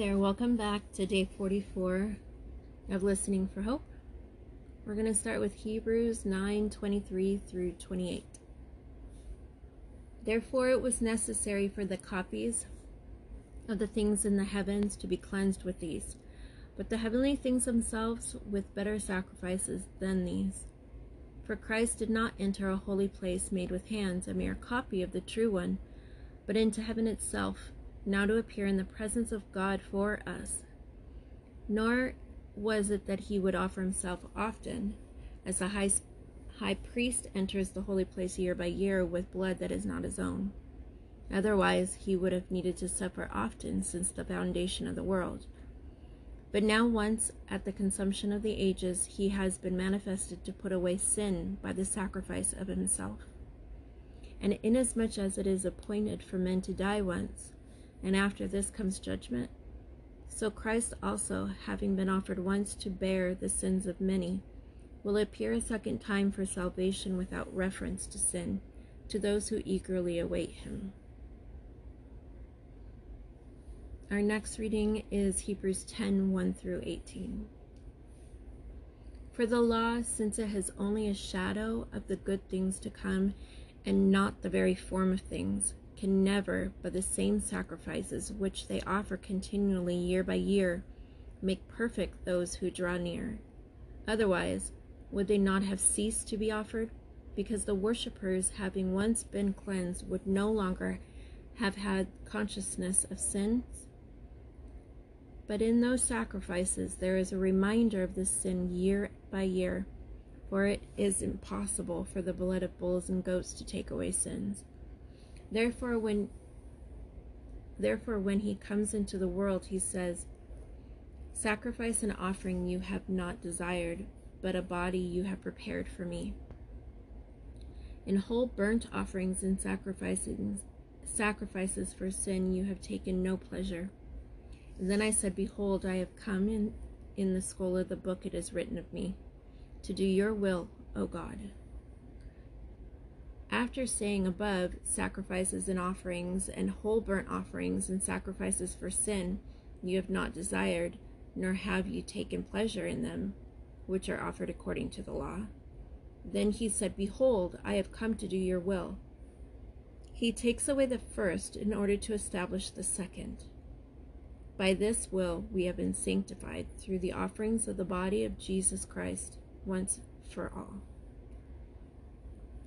there, welcome back to day 44 of Listening for Hope. We're going to start with Hebrews 9 23 through 28. Therefore, it was necessary for the copies of the things in the heavens to be cleansed with these, but the heavenly things themselves with better sacrifices than these. For Christ did not enter a holy place made with hands, a mere copy of the true one, but into heaven itself now to appear in the presence of God for us. Nor was it that he would offer himself often, as the high, high priest enters the holy place year by year with blood that is not his own. Otherwise, he would have needed to suffer often since the foundation of the world. But now, once at the consumption of the ages, he has been manifested to put away sin by the sacrifice of himself. And inasmuch as it is appointed for men to die once, and after this comes judgment. So Christ also, having been offered once to bear the sins of many, will appear a second time for salvation without reference to sin to those who eagerly await him. Our next reading is Hebrews 10 1 through 18. For the law, since it has only a shadow of the good things to come and not the very form of things, can never, by the same sacrifices which they offer continually year by year, make perfect those who draw near. Otherwise, would they not have ceased to be offered? Because the worshippers, having once been cleansed, would no longer have had consciousness of sins? But in those sacrifices there is a reminder of this sin year by year, for it is impossible for the blood of bulls and goats to take away sins. Therefore, when therefore when he comes into the world, he says, Sacrifice and offering you have not desired, but a body you have prepared for me. In whole burnt offerings and sacrifices, sacrifices for sin you have taken no pleasure. And then I said, Behold, I have come in in the scroll of the book it is written of me, to do your will, O God. After saying above, sacrifices and offerings, and whole burnt offerings and sacrifices for sin, you have not desired, nor have you taken pleasure in them, which are offered according to the law. Then he said, Behold, I have come to do your will. He takes away the first in order to establish the second. By this will we have been sanctified through the offerings of the body of Jesus Christ once for all.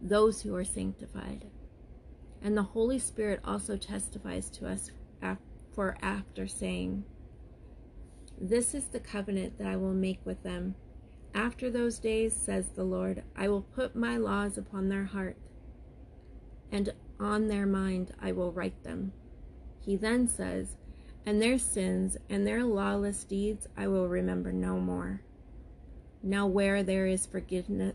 those who are sanctified. And the Holy Spirit also testifies to us for after saying, This is the covenant that I will make with them. After those days, says the Lord, I will put my laws upon their heart, and on their mind I will write them. He then says, And their sins and their lawless deeds I will remember no more. Now, where there is forgiveness,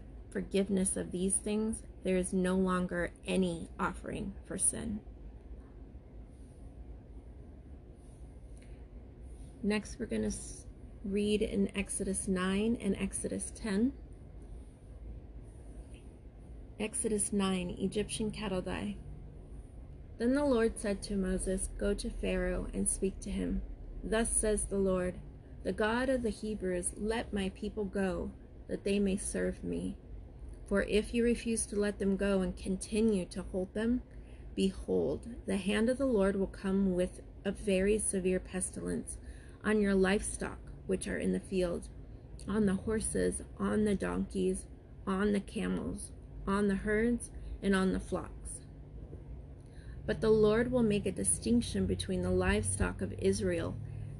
of these things, there is no longer any offering for sin. Next, we're going to read in Exodus 9 and Exodus 10. Exodus 9 Egyptian cattle die. Then the Lord said to Moses, Go to Pharaoh and speak to him. Thus says the Lord, the God of the Hebrews, let my people go, that they may serve me. For if you refuse to let them go and continue to hold them, behold, the hand of the Lord will come with a very severe pestilence on your livestock which are in the field, on the horses, on the donkeys, on the camels, on the herds, and on the flocks. But the Lord will make a distinction between the livestock of Israel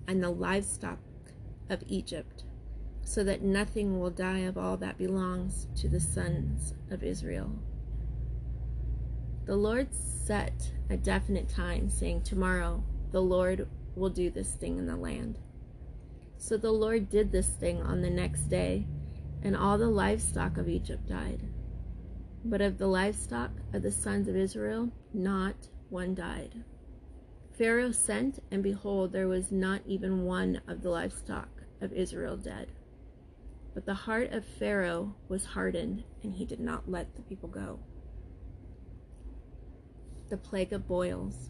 and the livestock of Egypt so that nothing will die of all that belongs to the sons of Israel. The Lord set a definite time, saying, Tomorrow the Lord will do this thing in the land. So the Lord did this thing on the next day, and all the livestock of Egypt died. But of the livestock of the sons of Israel, not one died. Pharaoh sent, and behold, there was not even one of the livestock of Israel dead. But the heart of Pharaoh was hardened, and he did not let the people go. The plague of boils.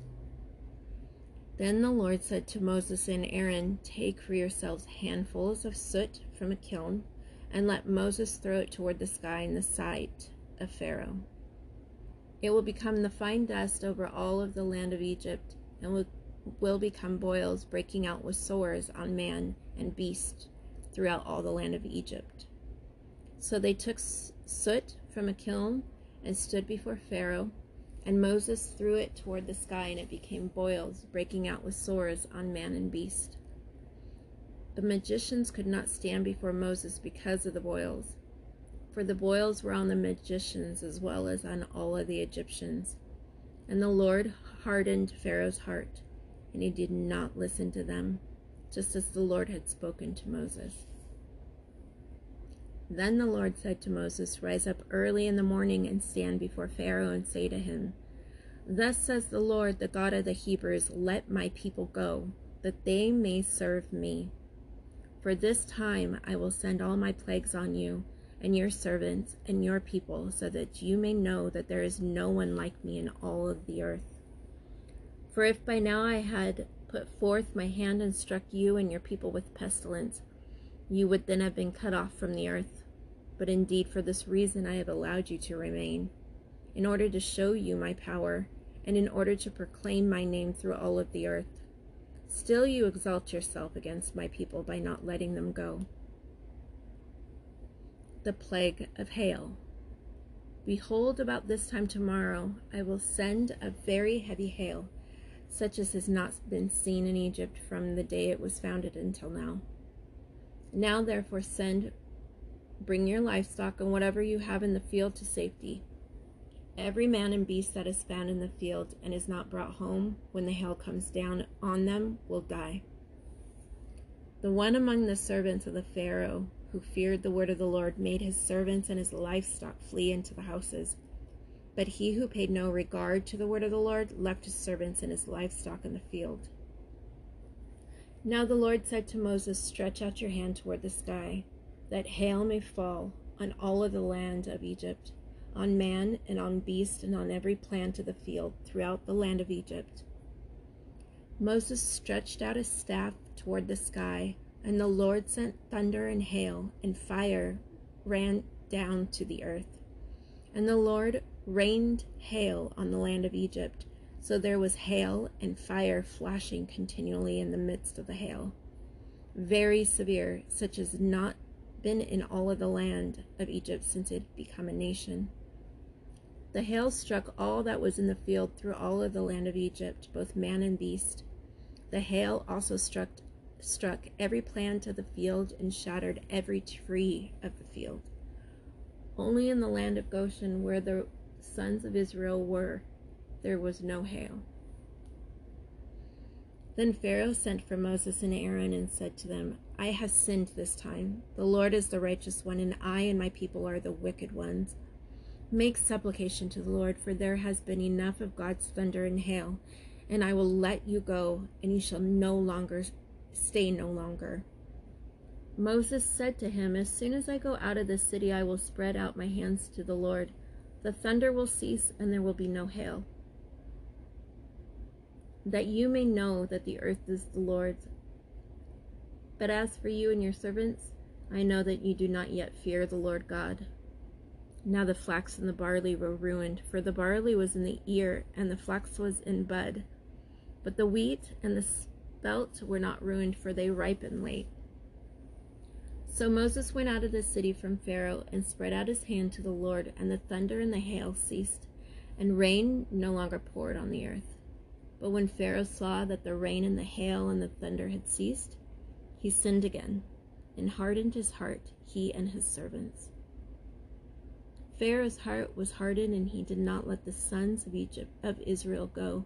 Then the Lord said to Moses and Aaron, Take for yourselves handfuls of soot from a kiln, and let Moses throw it toward the sky in the sight of Pharaoh. It will become the fine dust over all of the land of Egypt and will, will become boils breaking out with sores on man and beast throughout all the land of Egypt. So they took soot from a kiln and stood before Pharaoh, and Moses threw it toward the sky, and it became boils, breaking out with sores on man and beast. The magicians could not stand before Moses because of the boils, for the boils were on the magicians as well as on all of the Egyptians. And the Lord hardened Pharaoh's heart, and he did not listen to them, just as the Lord had spoken to Moses. Then the Lord said to Moses, Rise up early in the morning and stand before Pharaoh and say to him, Thus says the Lord, the God of the Hebrews, Let my people go, that they may serve me. For this time I will send all my plagues on you and your servants and your people, so that you may know that there is no one like me in all of the earth. For if by now I had put forth my hand and struck you and your people with pestilence, you would then have been cut off from the earth. But indeed, for this reason I have allowed you to remain, in order to show you my power, and in order to proclaim my name through all of the earth. Still you exalt yourself against my people by not letting them go the plague of hail. Behold, about this time tomorrow I will send a very heavy hail, such as has not been seen in Egypt from the day it was founded until now. Now, therefore, send, bring your livestock and whatever you have in the field to safety. Every man and beast that is found in the field and is not brought home when the hail comes down on them will die. The one among the servants of the Pharaoh who feared the word of the Lord made his servants and his livestock flee into the houses. But he who paid no regard to the word of the Lord left his servants and his livestock in the field. Now the Lord said to Moses, Stretch out your hand toward the sky, that hail may fall on all of the land of Egypt, on man and on beast and on every plant of the field throughout the land of Egypt. Moses stretched out his staff toward the sky, and the Lord sent thunder and hail, and fire ran down to the earth. And the Lord rained hail on the land of Egypt. So there was hail and fire flashing continually in the midst of the hail. Very severe, such as not been in all of the land of Egypt since it had become a nation. The hail struck all that was in the field through all of the land of Egypt, both man and beast. The hail also struck struck every plant of the field and shattered every tree of the field. Only in the land of Goshen, where the sons of Israel were, there was no hail. Then Pharaoh sent for Moses and Aaron and said to them, I have sinned this time. The Lord is the righteous one, and I and my people are the wicked ones. Make supplication to the Lord, for there has been enough of God's thunder and hail, and I will let you go, and you shall no longer stay no longer. Moses said to him, As soon as I go out of the city, I will spread out my hands to the Lord. The thunder will cease, and there will be no hail. That you may know that the earth is the Lord's. But as for you and your servants, I know that you do not yet fear the Lord God. Now the flax and the barley were ruined, for the barley was in the ear, and the flax was in bud. But the wheat and the spelt were not ruined, for they ripen late. So Moses went out of the city from Pharaoh and spread out his hand to the Lord, and the thunder and the hail ceased, and rain no longer poured on the earth. But when Pharaoh saw that the rain and the hail and the thunder had ceased, he sinned again, and hardened his heart, he and his servants. Pharaoh's heart was hardened, and he did not let the sons of Egypt of Israel go,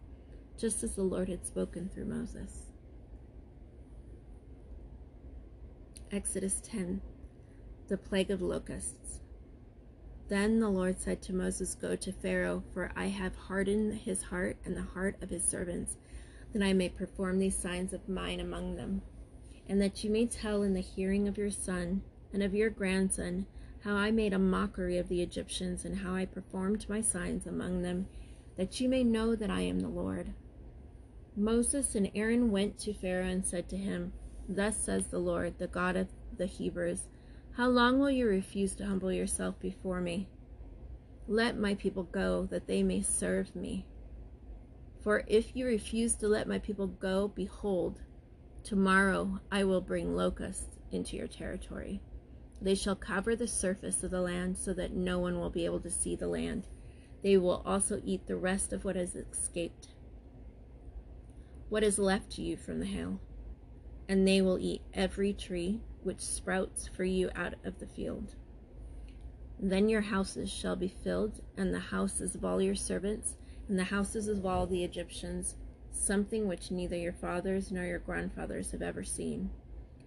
just as the Lord had spoken through Moses. Exodus 10 The plague of locusts. Then the Lord said to Moses, Go to Pharaoh, for I have hardened his heart and the heart of his servants, that I may perform these signs of mine among them, and that you may tell in the hearing of your son and of your grandson how I made a mockery of the Egyptians, and how I performed my signs among them, that you may know that I am the Lord. Moses and Aaron went to Pharaoh and said to him, Thus says the Lord, the God of the Hebrews, How long will you refuse to humble yourself before me? Let my people go, that they may serve me. For if you refuse to let my people go, behold, tomorrow I will bring locusts into your territory. They shall cover the surface of the land so that no one will be able to see the land. They will also eat the rest of what has escaped, what is left to you from the hail. And they will eat every tree which sprouts for you out of the field. Then your houses shall be filled, and the houses of all your servants, and the houses of all the Egyptians, something which neither your fathers nor your grandfathers have ever seen.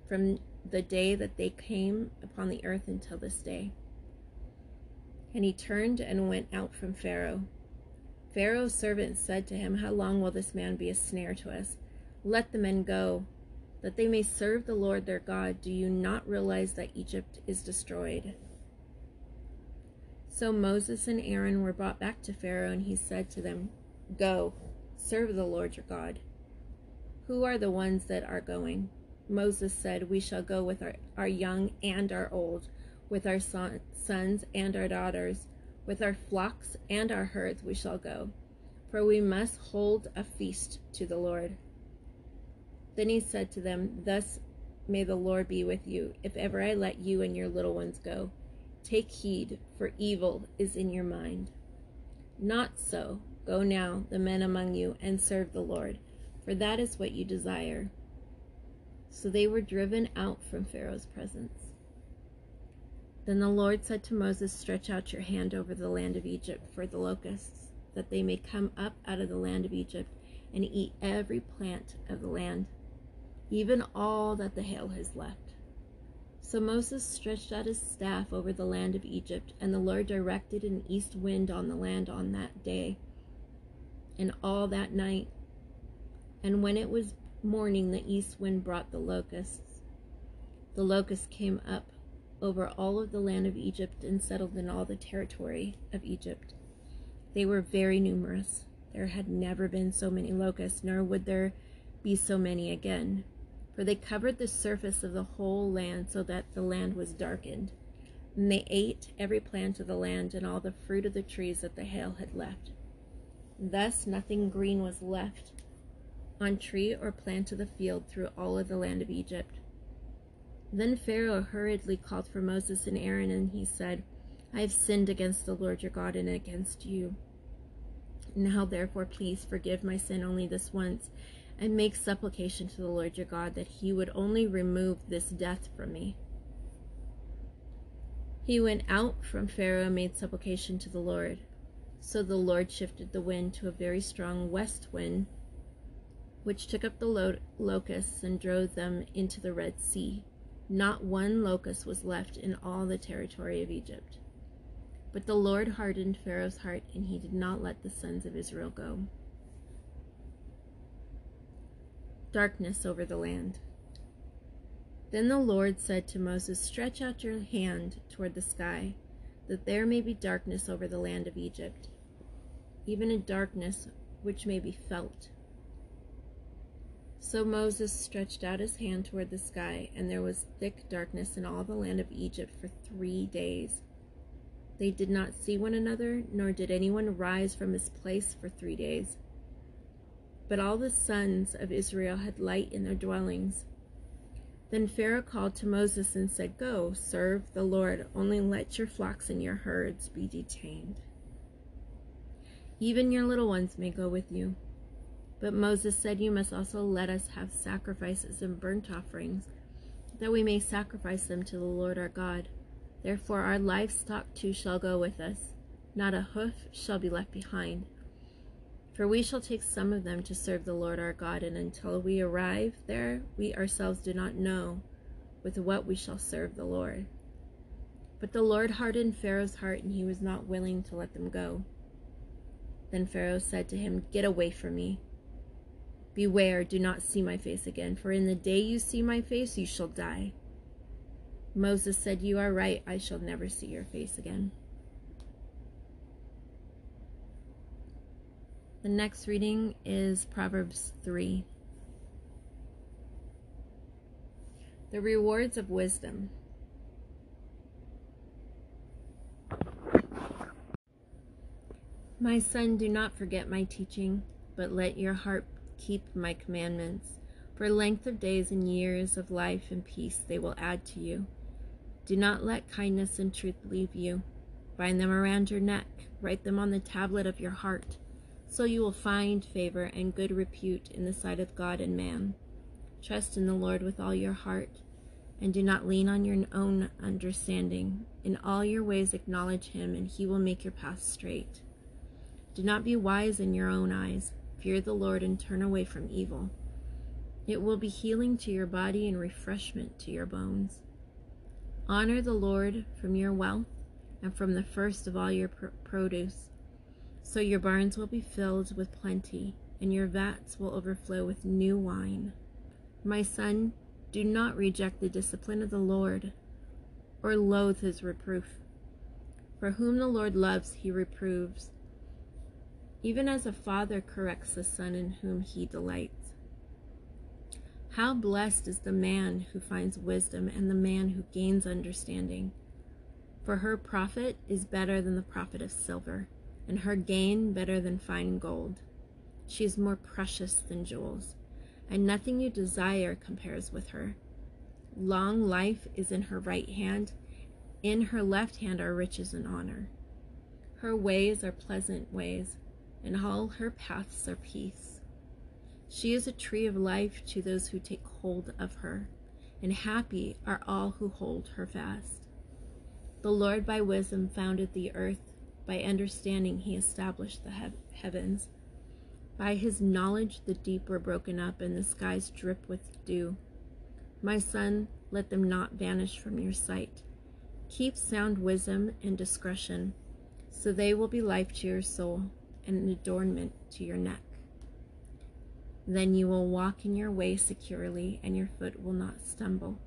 From the day that they came upon the earth until this day. And he turned and went out from Pharaoh. Pharaoh's servants said to him, How long will this man be a snare to us? Let the men go, that they may serve the Lord their God. Do you not realize that Egypt is destroyed? So Moses and Aaron were brought back to Pharaoh, and he said to them, Go, serve the Lord your God. Who are the ones that are going? Moses said, We shall go with our, our young and our old, with our son, sons and our daughters, with our flocks and our herds we shall go, for we must hold a feast to the Lord. Then he said to them, Thus may the Lord be with you, if ever I let you and your little ones go. Take heed, for evil is in your mind. Not so. Go now, the men among you, and serve the Lord, for that is what you desire. So they were driven out from Pharaoh's presence. Then the Lord said to Moses, Stretch out your hand over the land of Egypt for the locusts, that they may come up out of the land of Egypt and eat every plant of the land, even all that the hail has left. So Moses stretched out his staff over the land of Egypt, and the Lord directed an east wind on the land on that day and all that night. And when it was morning the east wind brought the locusts. The locusts came up over all of the land of Egypt and settled in all the territory of Egypt. They were very numerous. There had never been so many locusts, nor would there be so many again, for they covered the surface of the whole land so that the land was darkened. And they ate every plant of the land and all the fruit of the trees that the hail had left. Thus nothing green was left on tree or plant of the field through all of the land of Egypt. Then Pharaoh hurriedly called for Moses and Aaron, and he said, I have sinned against the Lord your God and against you. Now therefore please forgive my sin only this once, and make supplication to the Lord your God that he would only remove this death from me. He went out from Pharaoh and made supplication to the Lord. So the Lord shifted the wind to a very strong west wind, which took up the lo- locusts and drove them into the Red Sea. Not one locust was left in all the territory of Egypt. But the Lord hardened Pharaoh's heart, and he did not let the sons of Israel go. Darkness over the land. Then the Lord said to Moses, Stretch out your hand toward the sky, that there may be darkness over the land of Egypt, even a darkness which may be felt so Moses stretched out his hand toward the sky, and there was thick darkness in all the land of Egypt for three days. They did not see one another, nor did anyone rise from his place for three days. But all the sons of Israel had light in their dwellings. Then Pharaoh called to Moses and said, Go, serve the Lord, only let your flocks and your herds be detained. Even your little ones may go with you. But Moses said, You must also let us have sacrifices and burnt offerings, that we may sacrifice them to the Lord our God. Therefore our livestock too shall go with us, not a hoof shall be left behind. For we shall take some of them to serve the Lord our God, and until we arrive there, we ourselves do not know with what we shall serve the Lord. But the Lord hardened Pharaoh's heart, and he was not willing to let them go. Then Pharaoh said to him, Get away from me. Beware, do not see my face again, for in the day you see my face, you shall die. Moses said, You are right, I shall never see your face again. The next reading is Proverbs 3. The rewards of wisdom. My son, do not forget my teaching, but let your heart keep my commandments. For length of days and years of life and peace they will add to you. Do not let kindness and truth leave you. Bind them around your neck, write them on the tablet of your heart, so you will find favor and good repute in the sight of God and man. Trust in the Lord with all your heart, and do not lean on your own understanding. In all your ways acknowledge him, and he will make your path straight. Do not be wise in your own eyes. Fear the Lord and turn away from evil. It will be healing to your body and refreshment to your bones. Honor the Lord from your wealth and from the first of all your pr- produce. So your barns will be filled with plenty, and your vats will overflow with new wine. My son, do not reject the discipline of the Lord, or loathe his reproof. For whom the Lord loves, he reproves even as a father corrects the son in whom he delights. How blessed is the man who finds wisdom and the man who gains understanding. For her profit is better than the profit of silver, and her gain better than fine gold. She is more precious than jewels, and nothing you desire compares with her. Long life is in her right hand, in her left hand are riches and honor. Her ways are pleasant ways and all her paths are peace. She is a tree of life to those who take hold of her, and happy are all who hold her fast. The Lord by wisdom founded the earth, by understanding he established the he- heavens. By his knowledge the deep were broken up, and the skies drip with dew. My son, let them not vanish from your sight. Keep sound wisdom and discretion, so they will be life to your soul and an adornment to your neck. Then you will walk in your way securely, and your foot will not stumble.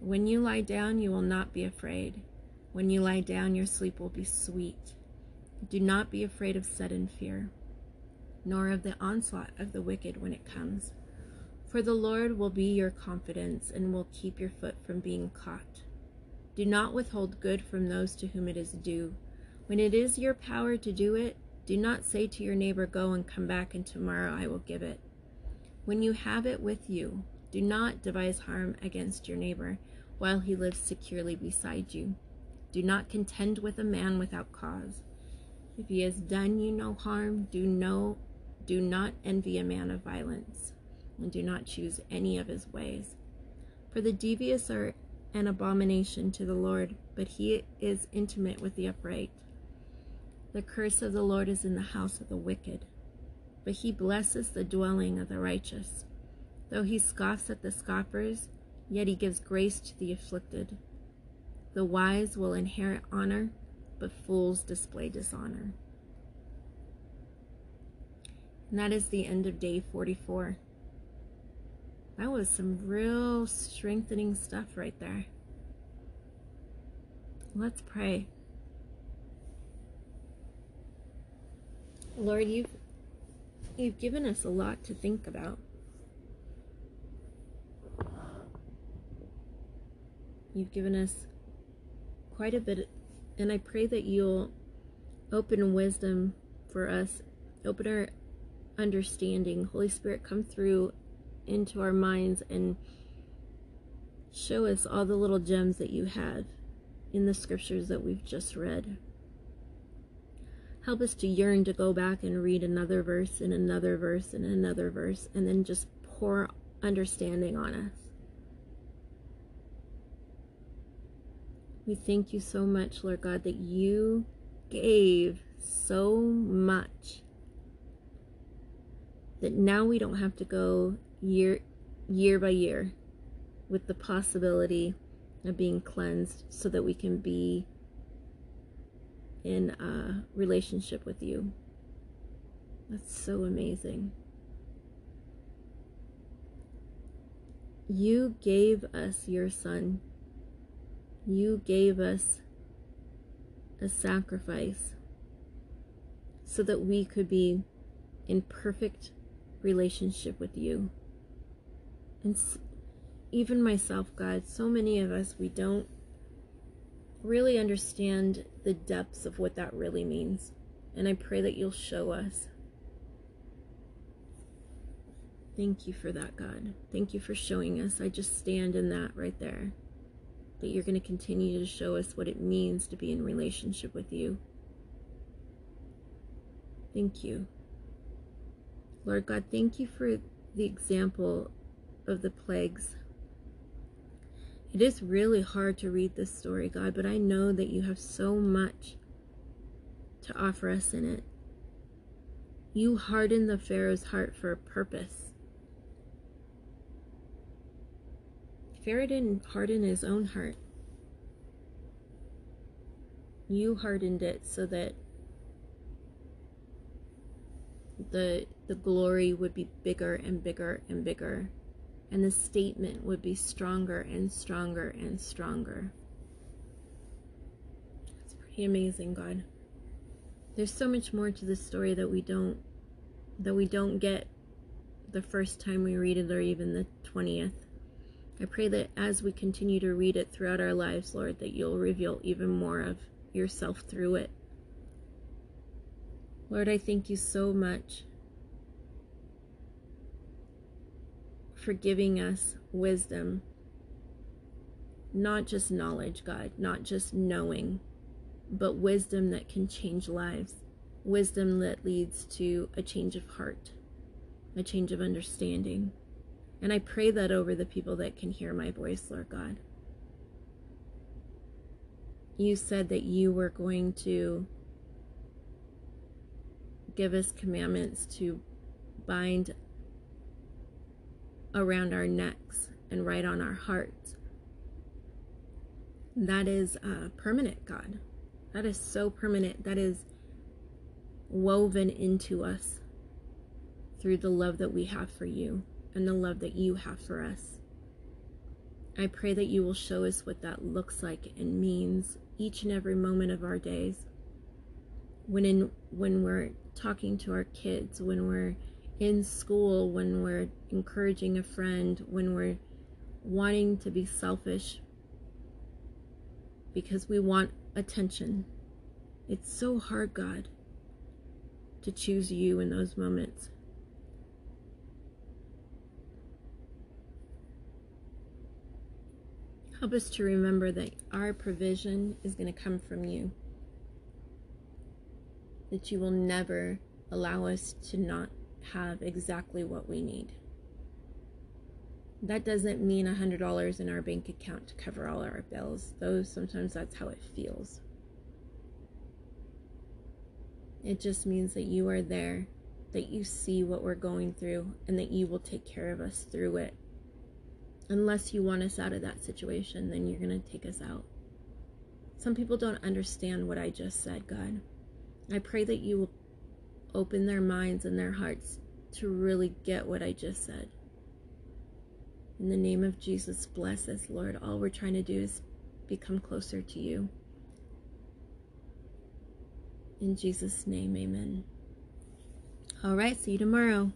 When you lie down, you will not be afraid. When you lie down, your sleep will be sweet. Do not be afraid of sudden fear, nor of the onslaught of the wicked when it comes. For the Lord will be your confidence and will keep your foot from being caught. Do not withhold good from those to whom it is due. When it is your power to do it, do not say to your neighbor, Go and come back, and tomorrow I will give it. When you have it with you, do not devise harm against your neighbor while he lives securely beside you. Do not contend with a man without cause. If he has done you no harm, do no do not envy a man of violence, and do not choose any of his ways. For the devious are an abomination to the Lord, but he is intimate with the upright. The curse of the Lord is in the house of the wicked, but he blesses the dwelling of the righteous. Though he scoffs at the scoffers, yet he gives grace to the afflicted. The wise will inherit honor, but fools display dishonor. And that is the end of day 44. That was some real strengthening stuff right there. Let's pray. Lord, you've you've given us a lot to think about. You've given us quite a bit and I pray that you'll open wisdom for us, open our understanding. Holy Spirit, come through into our minds and show us all the little gems that you have in the scriptures that we've just read. Help us to yearn to go back and read another verse and another verse and another verse and then just pour understanding on us. We thank you so much, Lord God, that you gave so much that now we don't have to go year year by year. with the possibility of being cleansed so that we can be in a relationship with you. That's so amazing. You gave us your son. You gave us a sacrifice so that we could be in perfect relationship with you. And even myself, God, so many of us, we don't really understand the depths of what that really means. And I pray that you'll show us. Thank you for that, God. Thank you for showing us. I just stand in that right there. That you're going to continue to show us what it means to be in relationship with you. Thank you. Lord God, thank you for the example of the plagues. It is really hard to read this story, God, but I know that you have so much to offer us in it. You hardened the Pharaoh's heart for a purpose. Pharaoh didn't his own heart. You hardened it so that the the glory would be bigger and bigger and bigger and the statement would be stronger and stronger and stronger. It's pretty amazing, God. There's so much more to this story that we don't that we don't get the first time we read it or even the 20th. I pray that as we continue to read it throughout our lives, Lord, that you'll reveal even more of yourself through it. Lord, I thank you so much for giving us wisdom. Not just knowledge, God, not just knowing, but wisdom that can change lives. Wisdom that leads to a change of heart, a change of understanding. And I pray that over the people that can hear my voice, Lord God. You said that you were going to give us commandments to bind around our necks and write on our hearts. That is uh, permanent, God. That is so permanent. That is woven into us through the love that we have for you and the love that you have for us. I pray that you will show us what that looks like and means each and every moment of our days when in when we're talking to our kids, when we're in school, when we're encouraging a friend, when we're wanting to be selfish because we want attention. It's so hard, God, to choose you in those moments. Help us to remember that our provision is going to come from you that you will never allow us to not have exactly what we need. That doesn't mean a $100 in our bank account to cover all our bills, though sometimes that's how it feels. It just means that you are there, that you see what we're going through, and that you will take care of us through it. Unless you want us out of that situation, then you're going to take us out. Some people don't understand what I just said, God. I pray that you will open their minds and their hearts to really get what I just said. In the name of Jesus, bless us, Lord. All we're trying to do is become closer to you. In Jesus' name, amen. All right, see you tomorrow.